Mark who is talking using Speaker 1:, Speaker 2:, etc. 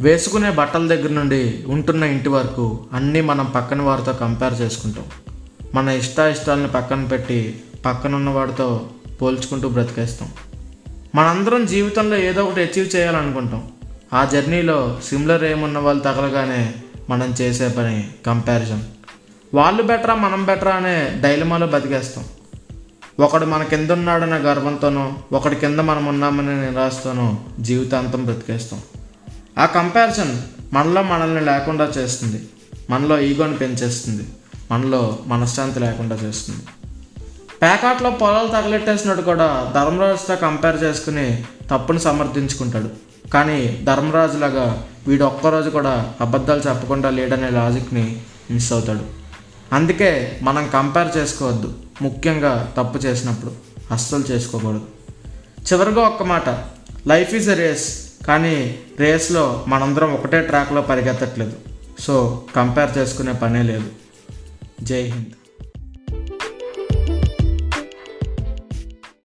Speaker 1: వేసుకునే బట్టల దగ్గర నుండి ఉంటున్న ఇంటి వరకు అన్నీ మనం పక్కన వారితో కంపేర్ చేసుకుంటాం. మన ఇష్ట ఇష్టాలను పక్కన పెట్టి పక్కనున్న వాడితో పోల్చుకుంటూ బ్రతికేస్తాం. మనందరం జీవితంలో ఏదో ఒకటి అచీవ్ చేయాలనుకుంటాం. ఆ జర్నీలో సిమిలర్ ఏమున్న వాళ్ళు తగలగానే మనం చేసే పని కంపారిజన్ వాళ్ళు బెటరా మనం బెటరా అనే డైలమాలో బతికేస్తాం. ఒకడు మన కింద ఉన్నాడనే గర్వంతోనో ఒకడి కింద మనం ఉన్నామనే నిరాశతోనో జీవితాంతం బ్రతికేస్తాం. ఆ కంపారిజన్ మనలో మనల్ని లేకుండా చేస్తుంది. మనలో ఈగోని పెంచేస్తుంది. మనలో మనశ్శాంతి లేకుండా చేస్తుంది. పేకాట్లో పొలాలు తగలెట్టేసినట్టు కూడా ధర్మరాజుతో కంపేర్ చేసుకుని తప్పును సమర్థించుకుంటాడు. కానీ ధర్మరాజులాగా వీడు ఒక్కరోజు కూడా అబద్ధాలు చెప్పకుండా లేడనే లాజిక్ని మిస్ అవుతాడు. అందుకే మనం కంపేర్ చేసుకోవద్దు. ముఖ్యంగా తప్పు చేసినప్పుడు అస్సలు చేసుకోకూడదు. చివరిగా ఒక్క మాట. లైఫ్ ఈజ్ ఎ రేస్ కానీ రేస్లో మనందరం ఒకటే ట్రాక్లో పరిగెత్తట్లేదు. సో కంపేర్ చేసుకునే పనే లేదు. జై హింద్.